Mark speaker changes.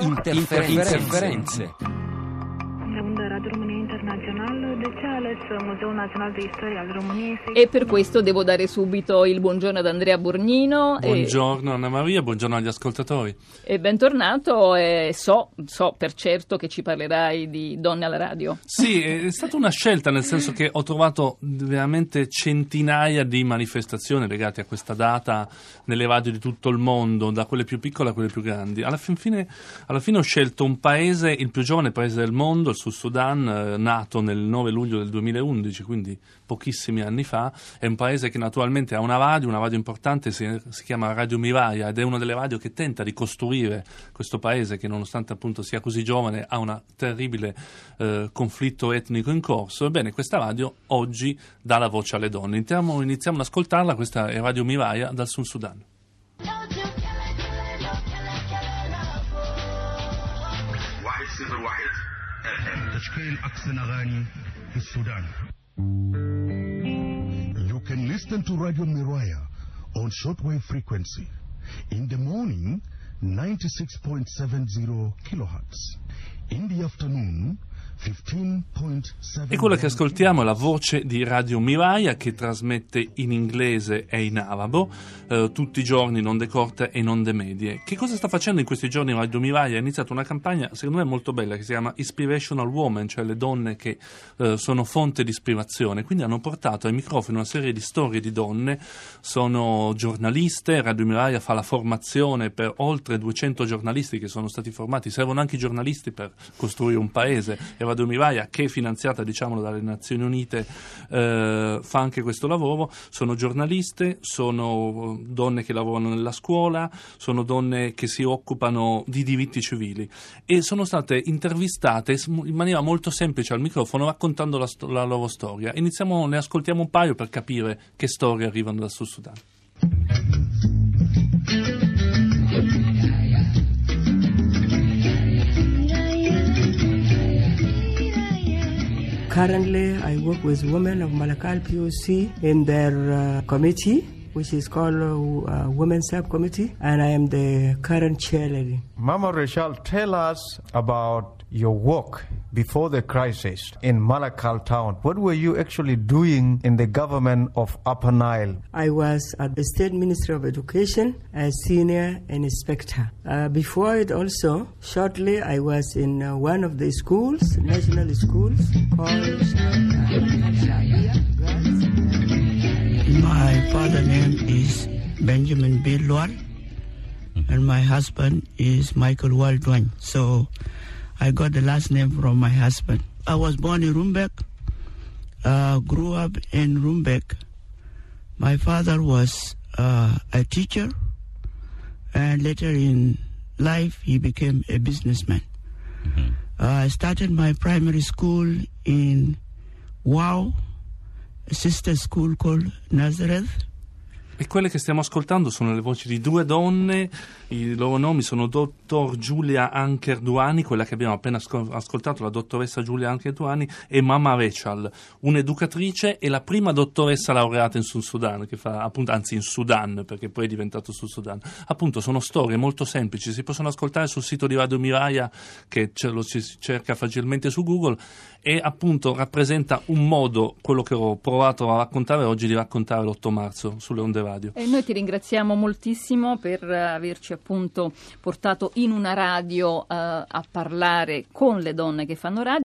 Speaker 1: Interferenze. Interferenze.
Speaker 2: E per questo devo dare subito il buongiorno ad Andrea Borgnino.
Speaker 3: Buongiorno e... Anna Maria, buongiorno agli ascoltatori.
Speaker 2: E bentornato, e so, so per certo che ci parlerai di donne alla radio.
Speaker 3: Sì, è stata una scelta, nel senso che ho trovato veramente centinaia di manifestazioni legate a questa data nelle radio di tutto il mondo, da quelle più piccole a quelle più grandi. Alla fine, alla fine ho scelto un paese, il più giovane paese del mondo, il Sud Sudan, Sudan, eh, nato nel 9 luglio del 2011, quindi pochissimi anni fa, è un paese che naturalmente ha una radio, una radio importante, si, si chiama Radio Miraia ed è una delle radio che tenta di costruire questo paese che nonostante appunto sia così giovane ha un terribile eh, conflitto etnico in corso. Ebbene, questa radio oggi dà la voce alle donne. Iniziamo, iniziamo ad ascoltarla, questa è Radio Miraia dal Sud Sudan.
Speaker 4: تشكيل أحسن أغاني في السودان You can listen to Radio Miraya on shortwave frequency. In the morning, 96.70 kilohertz. In the afternoon,
Speaker 3: E quella che ascoltiamo è la voce di Radio Miraia che trasmette in inglese e in arabo eh, tutti i giorni in onde corte e in onde medie. Che cosa sta facendo in questi giorni Radio Miraia? Ha iniziato una campagna secondo me molto bella che si chiama Inspirational Woman, cioè le donne che eh, sono fonte di ispirazione. Quindi hanno portato ai microfoni una serie di storie di donne, sono giornaliste, Radio Miraia fa la formazione per oltre 200 giornalisti che sono stati formati, servono anche i giornalisti per costruire un paese. E Radio Miraia, che è finanziata diciamolo dalle Nazioni Unite, eh, fa anche questo lavoro. Sono giornaliste, sono donne che lavorano nella scuola, sono donne che si occupano di diritti civili e sono state intervistate in maniera molto semplice al microfono raccontando la, la loro storia. Iniziamo, ne ascoltiamo un paio per capire che storie arrivano dal Sud Sudan.
Speaker 5: Currently, I work with women of Malakal POC in their uh, committee, which is called uh, Women's Subcommittee, and I am the current chair lady.
Speaker 6: Mama Rachel, tell us about your work before the crisis in Malakal town. What were you actually doing in the government of Upper Nile?
Speaker 5: I was at the State Ministry of Education as senior inspector. Uh, before it also, shortly I was in uh, one of the schools, national schools called
Speaker 7: My father's name is Benjamin Bilwal and my husband is Michael Waldwin. So I got the last name from my husband. I was born in Rumbek, uh, grew up in Rumbek. My father was uh, a teacher, and later in life he became a businessman. Mm-hmm. Uh, I started my primary school in Wow, sister school called Nazareth.
Speaker 3: E quelle che stiamo ascoltando sono le voci di due donne, i loro nomi sono dottor Giulia Anker Duani, quella che abbiamo appena ascoltato, la dottoressa Giulia Anker Duani, e Mama Rechal, un'educatrice e la prima dottoressa laureata in Sud Sudan, fa, appunto, anzi in Sudan, perché poi è diventato Sud Sudan. Appunto, sono storie molto semplici, si possono ascoltare sul sito di Radio Miraia, che lo si cerca facilmente su Google, e appunto rappresenta un modo, quello che ho provato a raccontare oggi, di raccontare l'8 marzo sulle onde radio.
Speaker 2: E noi ti ringraziamo moltissimo per averci appunto portato in una radio uh, a parlare con le donne che fanno radio.